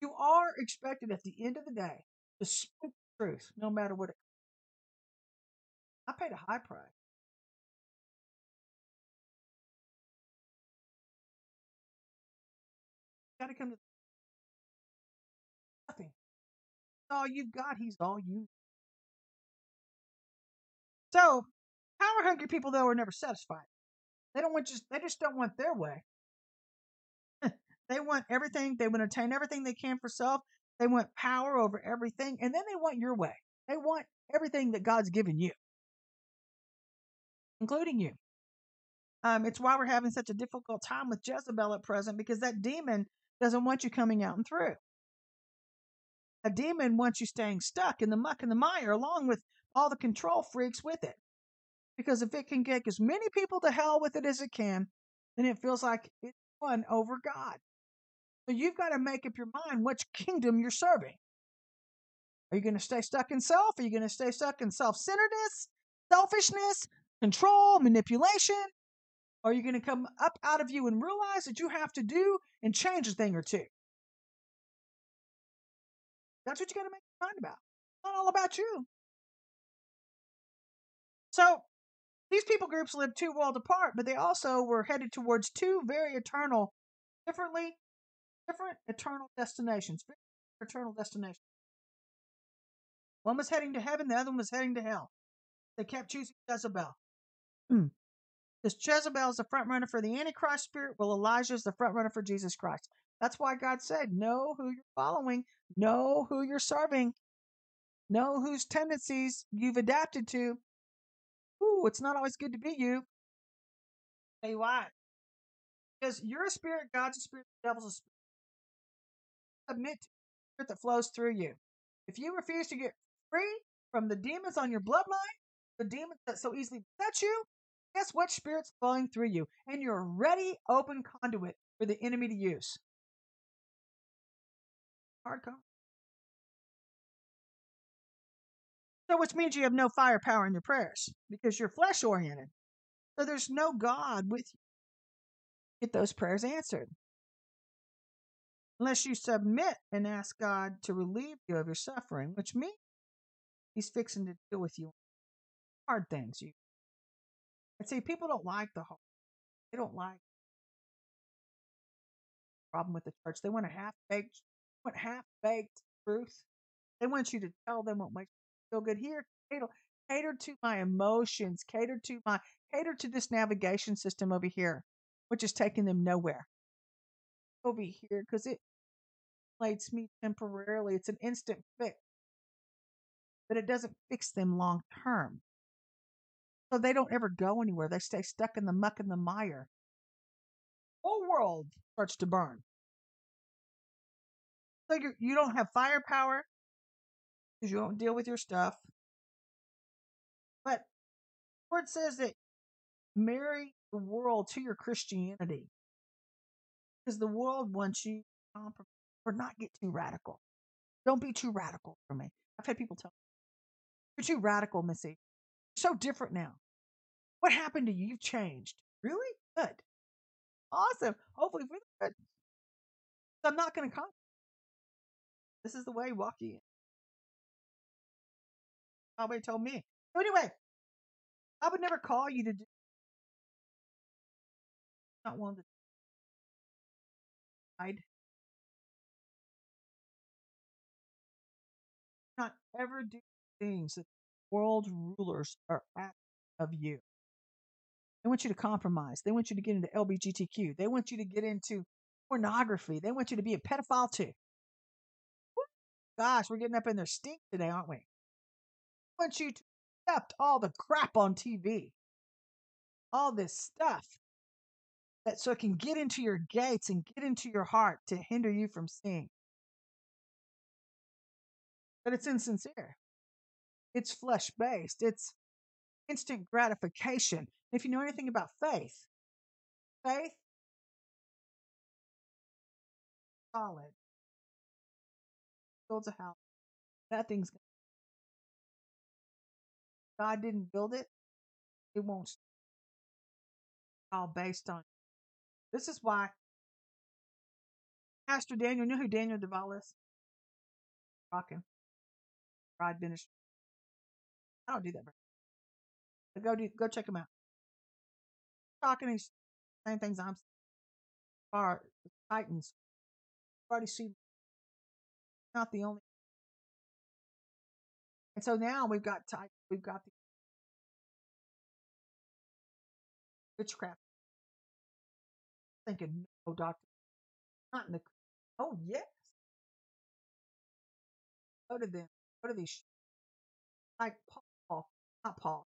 You are expected at the end of the day to speak the truth, no matter what it. I paid a high price. Got to come to nothing. All you've got, he's all you. So, power hungry people though are never satisfied. They don't want just they just don't want their way. they want everything. They want to attain everything they can for self. They want power over everything, and then they want your way. They want everything that God's given you, including you. Um, it's why we're having such a difficult time with Jezebel at present because that demon doesn't want you coming out and through. A demon wants you staying stuck in the muck and the mire along with all the control freaks with it. Because if it can get as many people to hell with it as it can, then it feels like it's won over God. So you've got to make up your mind which kingdom you're serving. Are you going to stay stuck in self? Are you going to stay stuck in self centeredness, selfishness, control, manipulation? Are you going to come up out of you and realize that you have to do and change a thing or two? That's what you got to make your mind about. It's not all about you. So these people groups lived two worlds apart, but they also were headed towards two very eternal, differently, different eternal destinations. Eternal destinations. One was heading to heaven, the other one was heading to hell. They kept choosing Jezebel. Because Jezebel is the front runner for the Antichrist spirit, while Elijah is the front runner for Jesus Christ. That's why God said, know who you're following, know who you're serving, know whose tendencies you've adapted to. Ooh, it's not always good to be you. You why. Because you're a spirit, God's a spirit, the devil's a spirit. Submit to the spirit that flows through you. If you refuse to get free from the demons on your bloodline, the demons that so easily beset you, guess what spirit's flowing through you? And you're a ready, open conduit for the enemy to use. Hard call. So, which means you have no firepower in your prayers because you're flesh oriented. So, there's no God with you. Get those prayers answered. Unless you submit and ask God to relieve you of your suffering, which means He's fixing to deal with you hard things. You and see, people don't like the hard. They don't like problem with the church. They want a half baked, want half baked truth. They want you to tell them what makes feel good here. Cater, cater to my emotions. Cater to my cater to this navigation system over here, which is taking them nowhere. Over here, because it lights me temporarily. It's an instant fix, but it doesn't fix them long term. So they don't ever go anywhere. They stay stuck in the muck and the mire. Whole world starts to burn. So you you don't have firepower because you don't deal with your stuff. But word says that marry the world to your Christianity. Because the world wants you to or not get too radical. Don't be too radical for me. I've had people tell me, You're too radical, Missy. So different now. What happened to you? You've changed. Really? Good. Awesome. Hopefully for the good. I'm not gonna come. This is the way walk in. Nobody told me. So anyway, I would never call you to do not one to hide. Not ever do things that world rulers are asking of you. They want you to compromise. They want you to get into LBGTQ. They want you to get into pornography. They want you to be a pedophile too. Gosh, we're getting up in their stink today, aren't we? They want you to accept all the crap on TV, all this stuff that so it can get into your gates and get into your heart to hinder you from seeing. But it's insincere. It's flesh based. It's instant gratification. If you know anything about faith, faith solid builds a house. That thing's God didn't build it, it won't. All based on. This is why Pastor Daniel, you know who Daniel Duval is? Rocking. Bride ministry. I don't do that. But go do go check him out. Talking these same things I'm are Titans. Already see not the only and so now we've got Titans, we've got the witchcraft. Thinking, no, doctor, not in the oh yes. Go to them. Go to these like Paul, Paul,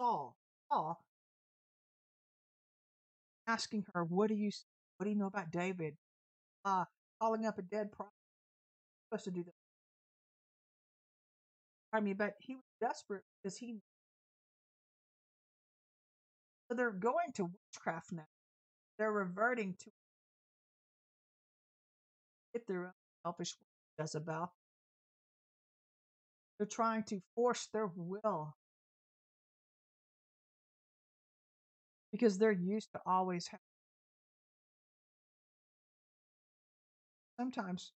Saul, Paul, asking her, "What do you, what do you know about David? Uh, calling up a dead prophet. Supposed to do that. I mean, but he was desperate because he. So they're going to witchcraft now. They're reverting to get their own selfish Jezebel. They're trying to force their will because they're used to always have. Sometimes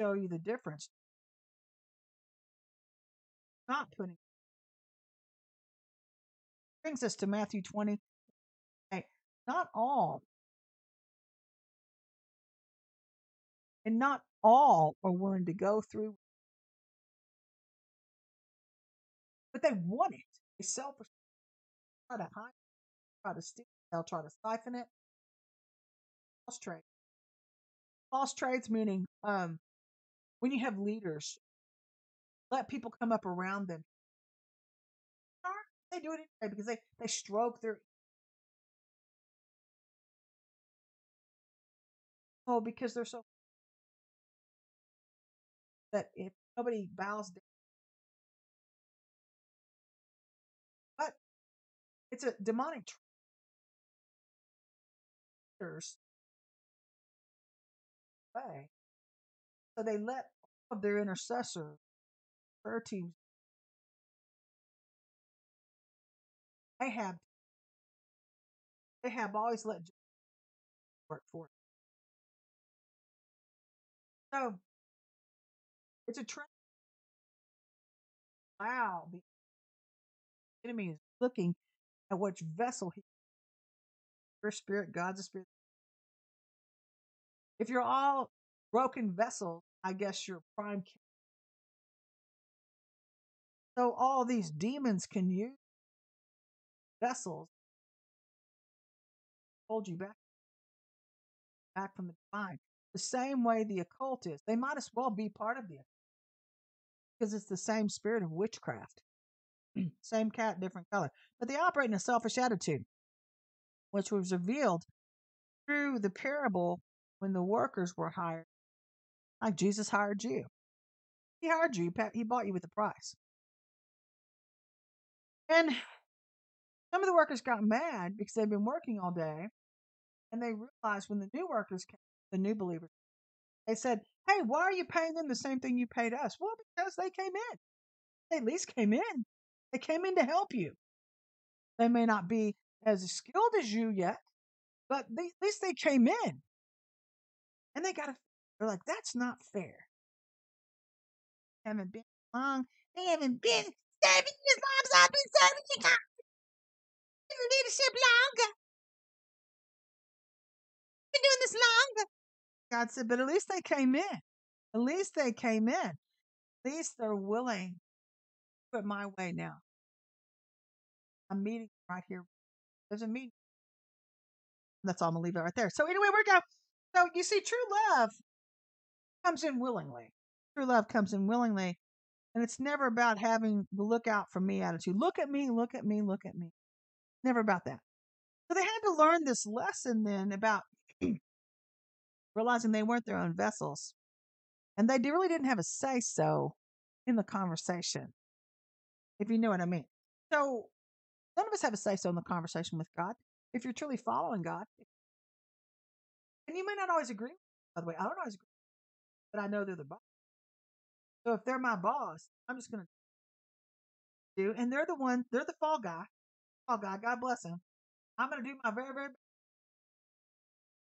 show you the difference. Not putting brings us to Matthew 20. Not all, and not all are willing to go through, but they want it. They self try to hide, try to steal, they'll try to siphon it. False trade. False trades meaning um, when you have leaders, let people come up around them. They do it anyway because they, they stroke their oh because they're so that if nobody bows down, but it's a demonic way. So they let all of their intercessors, prayer teams, they have they have always let work for it. So it's a trend. Wow, the enemy is looking at which vessel he your spirit, God's spirit. If you're all broken vessels, I guess you're prime. So all these demons can use vessels hold you back back from the divine. The same way the occult is. They might as well be part of the occult because it's the same spirit of witchcraft. Mm. same cat, different color. But they operate in a selfish attitude, which was revealed through the parable when the workers were hired. Like Jesus hired you. He hired you, he bought you with a price. And some of the workers got mad because they've been working all day and they realized when the new workers came, the new believers, they said, Hey, why are you paying them the same thing you paid us? Well, because they came in. They at least came in. They came in to help you. They may not be as skilled as you yet, but they, at least they came in. And they got to, they're like, that's not fair. They Haven't been long. They haven't been serving as long as I've been serving you guys. Leadership longer. Been doing this longer. God said, but at least they came in. At least they came in. At least they're willing to put my way now. I'm meeting right here. There's a meeting. That's all I'm gonna leave it right there. So anyway, we're going. So you see, true love comes in willingly. True love comes in willingly, and it's never about having the look out for me attitude. Look at me, look at me, look at me. Never about that. So they had to learn this lesson then about realizing they weren't their own vessels, and they really didn't have a say so in the conversation, if you know what I mean. So none of us have a say so in the conversation with God if you're truly following God. And you may not always agree. By the way, I don't always agree, but I know they're the boss. So if they're my boss, I'm just gonna do, and they're the one, they're the fall guy. Fall guy, God bless him. I'm gonna do my very, very best.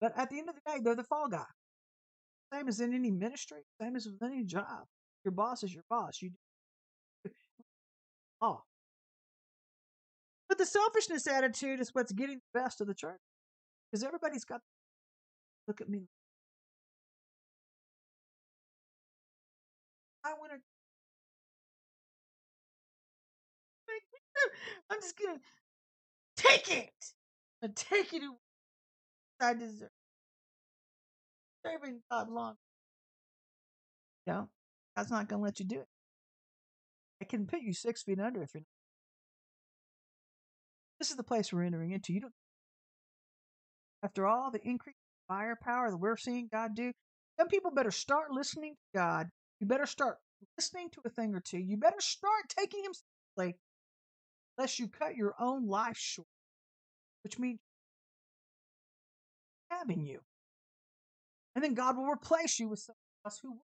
But at the end of the day, they're the fall guy. Same as in any ministry, same as with any job. Your boss is your boss. You do. But the selfishness attitude is what's getting the best of the church. Because everybody's got look at me. I want to I'm just gonna take it. And take it I deserve. Serving God long. No, God's not gonna let you do it. I can put you six feet under if you're not. This is the place we're entering into. You don't after all the increased firepower that we're seeing God do, some people better start listening to God. You better start listening to a thing or two. You better start taking him seriously lest you cut your own life short, which means having you. And then God will replace you with someone else who will.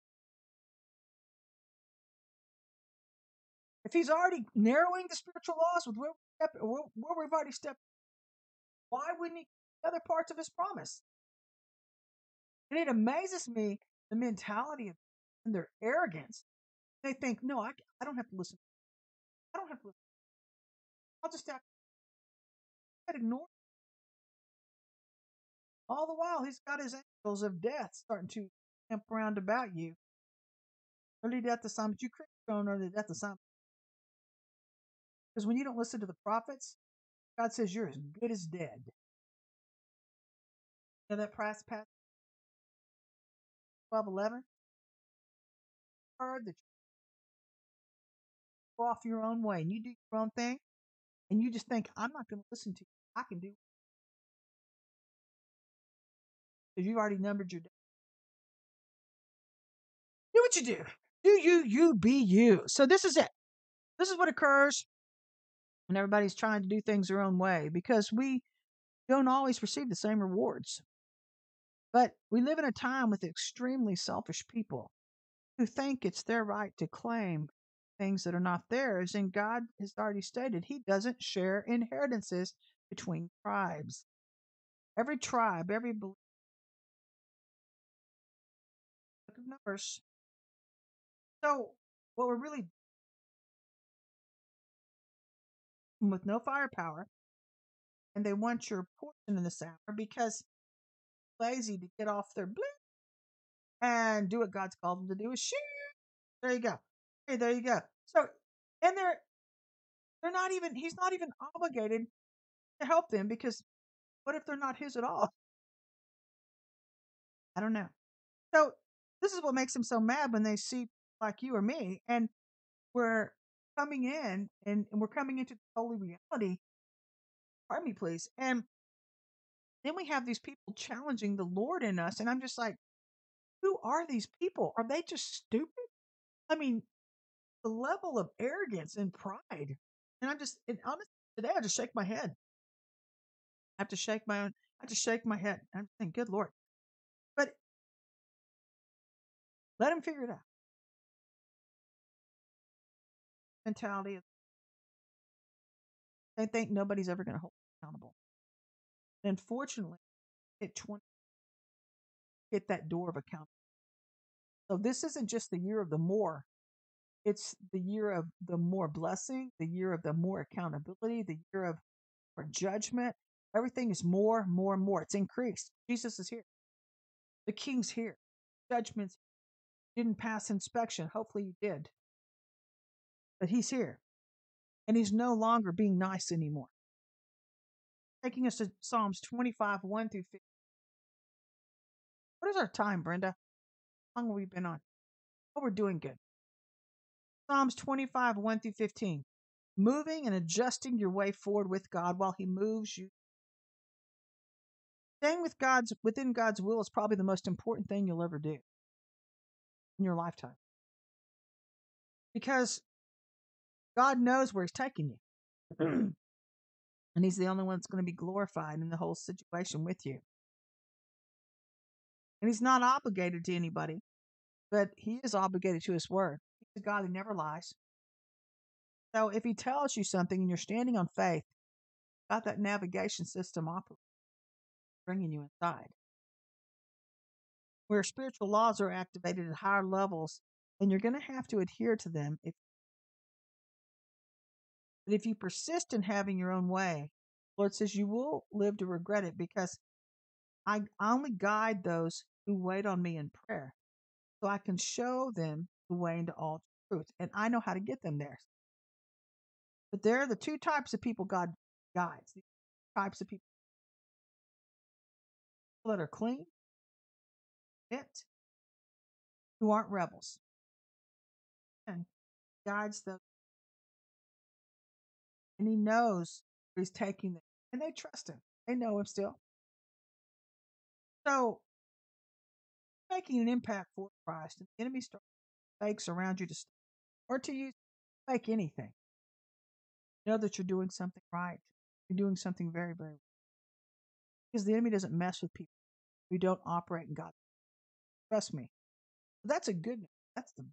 If he's already narrowing the spiritual laws with where, we step, where we've already stepped, why wouldn't he other parts of his promise? And it amazes me the mentality of and their arrogance. They think, no, I, I don't have to listen. I don't have to listen. I'll just have to ignore. All the while, he's got his angels of death starting to camp around about you. Early death assignment. You your own early death assignment. Because when you don't listen to the prophets, God says you're as good as dead. You know that price passage? 12 11? Heard that you go off your own way and you do your own thing and you just think, I'm not going to listen to you. I can do because you've already numbered your. Do what you do. Do you, you be you. So this is it. This is what occurs when everybody's trying to do things their own way because we don't always receive the same rewards. But we live in a time with extremely selfish people who think it's their right to claim things that are not theirs. And God has already stated He doesn't share inheritances between tribes. Every tribe, every belief, numbers. So, what we're really with no firepower, and they want your portion in this hour because lazy to get off their blue and do what God's called them to do is shoot. There you go. Hey, there you go. So, and they're they're not even he's not even obligated to help them because what if they're not his at all? I don't know. So this is what makes them so mad when they see like you or me, and we're coming in and, and we're coming into the holy reality. Pardon me, please. And then we have these people challenging the Lord in us, and I'm just like, who are these people? Are they just stupid? I mean, the level of arrogance and pride. And I'm just, and honestly, today I just shake my head. I have to shake my own, I just shake my head. I'm thinking, good Lord. Let him figure it out. Mentality. They think nobody's ever going to hold accountable. And unfortunately, hit 20, hit that door of accountability. So this isn't just the year of the more it's the year of the more blessing, the year of the more accountability, the year of more judgment. Everything is more, more, more. It's increased. Jesus is here. The king's here. Judgments didn't pass inspection. Hopefully you did. But he's here. And he's no longer being nice anymore. Taking us to Psalms 25, 1 through 15. What is our time, Brenda? How long have we been on? Oh, we're doing good. Psalms 25, 1 through 15. Moving and adjusting your way forward with God while He moves you. Staying with God's within God's will is probably the most important thing you'll ever do in your lifetime. Because God knows where He's taking you. Mm. and He's the only one that's going to be glorified in the whole situation with you. And He's not obligated to anybody, but He is obligated to His word. He's a God who never lies. So if he tells you something and you're standing on faith, got that navigation system operating, bringing you inside. Where spiritual laws are activated at higher levels, and you're going to have to adhere to them. If, but if you persist in having your own way, Lord says you will live to regret it because I only guide those who wait on me in prayer so I can show them the way into all truth. And I know how to get them there. But there are the two types of people God guides. The types of people that are clean, fit, who aren't rebels. And guides them. And he knows he's taking them. And they trust him. They know him still. So making an impact for Christ, and the enemy starts fakes around you to stop, or to use fake anything. Know that you're doing something right. You're doing something very, very right. Because the enemy doesn't mess with people who don't operate in God. Trust me. That's a good news. That's the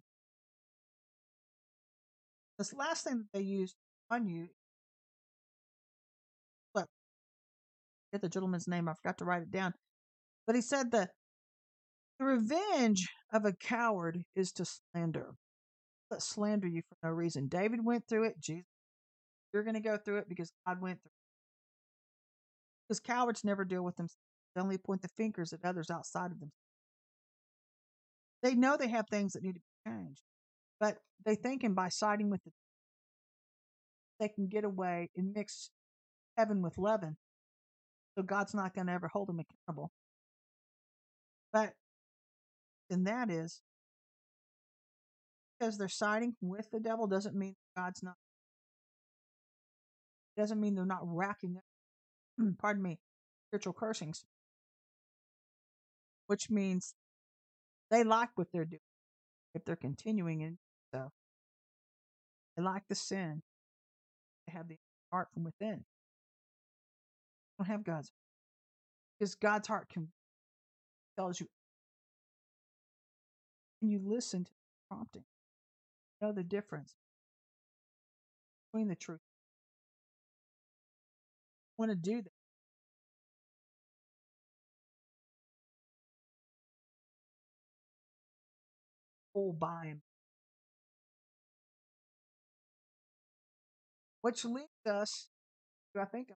this last thing that they used on you. But get the gentleman's name. I forgot to write it down. But he said that the revenge of a coward is to slander. Let slander you for no reason. David went through it. Jesus, you're going to go through it because God went through it. Because cowards never deal with themselves. They only point the fingers at others outside of them. They know they have things that need to be changed, but they think, and by siding with the, they can get away and mix heaven with leaven. So God's not going to ever hold them accountable. But and that is because they're siding with the devil doesn't mean God's not. Doesn't mean they're not racking up, pardon me, spiritual cursings, which means they like what they're doing if they're continuing in so. They like the sin. They have the heart from within. They don't have God's because God's heart can tells you and you listen to the prompting. Know the difference between the truth. want to do that. Pull by him. Which leads us to, I think,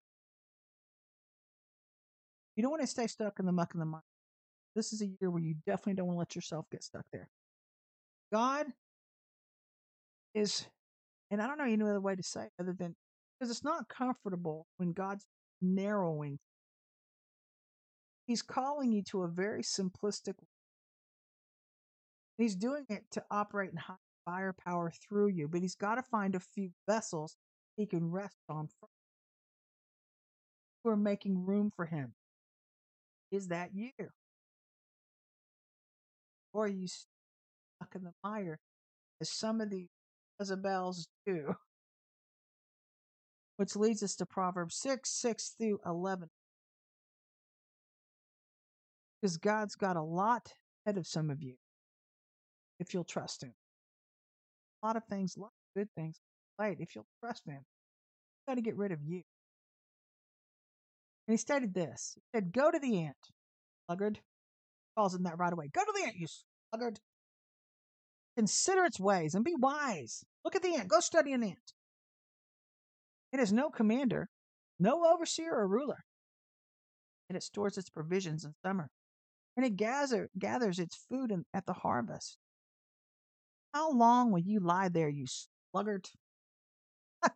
you don't want to stay stuck in the muck of the mud. This is a year where you definitely don't want to let yourself get stuck there. God is, and I don't know any other way to say it other than because it's not comfortable when God's narrowing. He's calling you to a very simplistic. He's doing it to operate in high firepower through you, but he's got to find a few vessels he can rest on who are making room for him. Is that you? Or are you stuck in the mire, as some of the Jezebels do. Which leads us to Proverbs 6 6 through 11. Because God's got a lot ahead of some of you if you'll trust Him. A lot of things, a lot of good things, late if you'll trust Him. Got to get rid of you. And he stated this. He said, Go to the ant, sluggard. Calls him that right away. Go to the ant, you sluggard. Consider its ways and be wise. Look at the ant. Go study an ant. It has no commander, no overseer or ruler, and it stores its provisions in summer, and it gather, gathers its food in, at the harvest. How long will you lie there, you sluggard?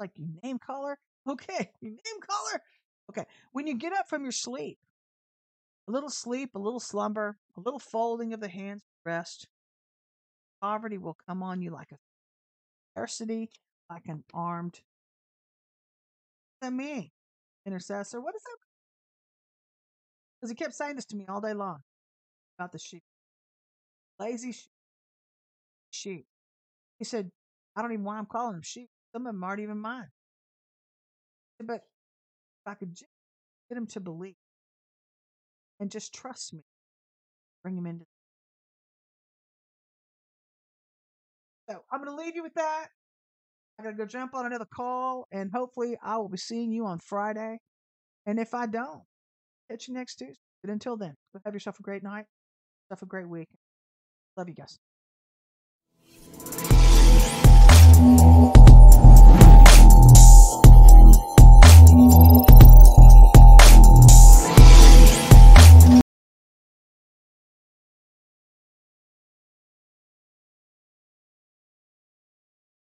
like you name caller? Okay, you name caller? Okay, when you get up from your sleep, a little sleep, a little slumber, a little folding of the hands, rest, poverty will come on you like a scarcity, like an armed me, intercessor. What is that? Because he kept saying this to me all day long about the sheep. Lazy sheep. Sheep. He said, I don't even why I'm calling them sheep. Some of them aren't even mine. But if I could just get him to believe and just trust me, bring him into So I'm going to leave you with that. I got to go jump on another call, and hopefully I will be seeing you on Friday. And if I don't, catch you next Tuesday. But until then, have yourself a great night. Have a great week. Love you guys.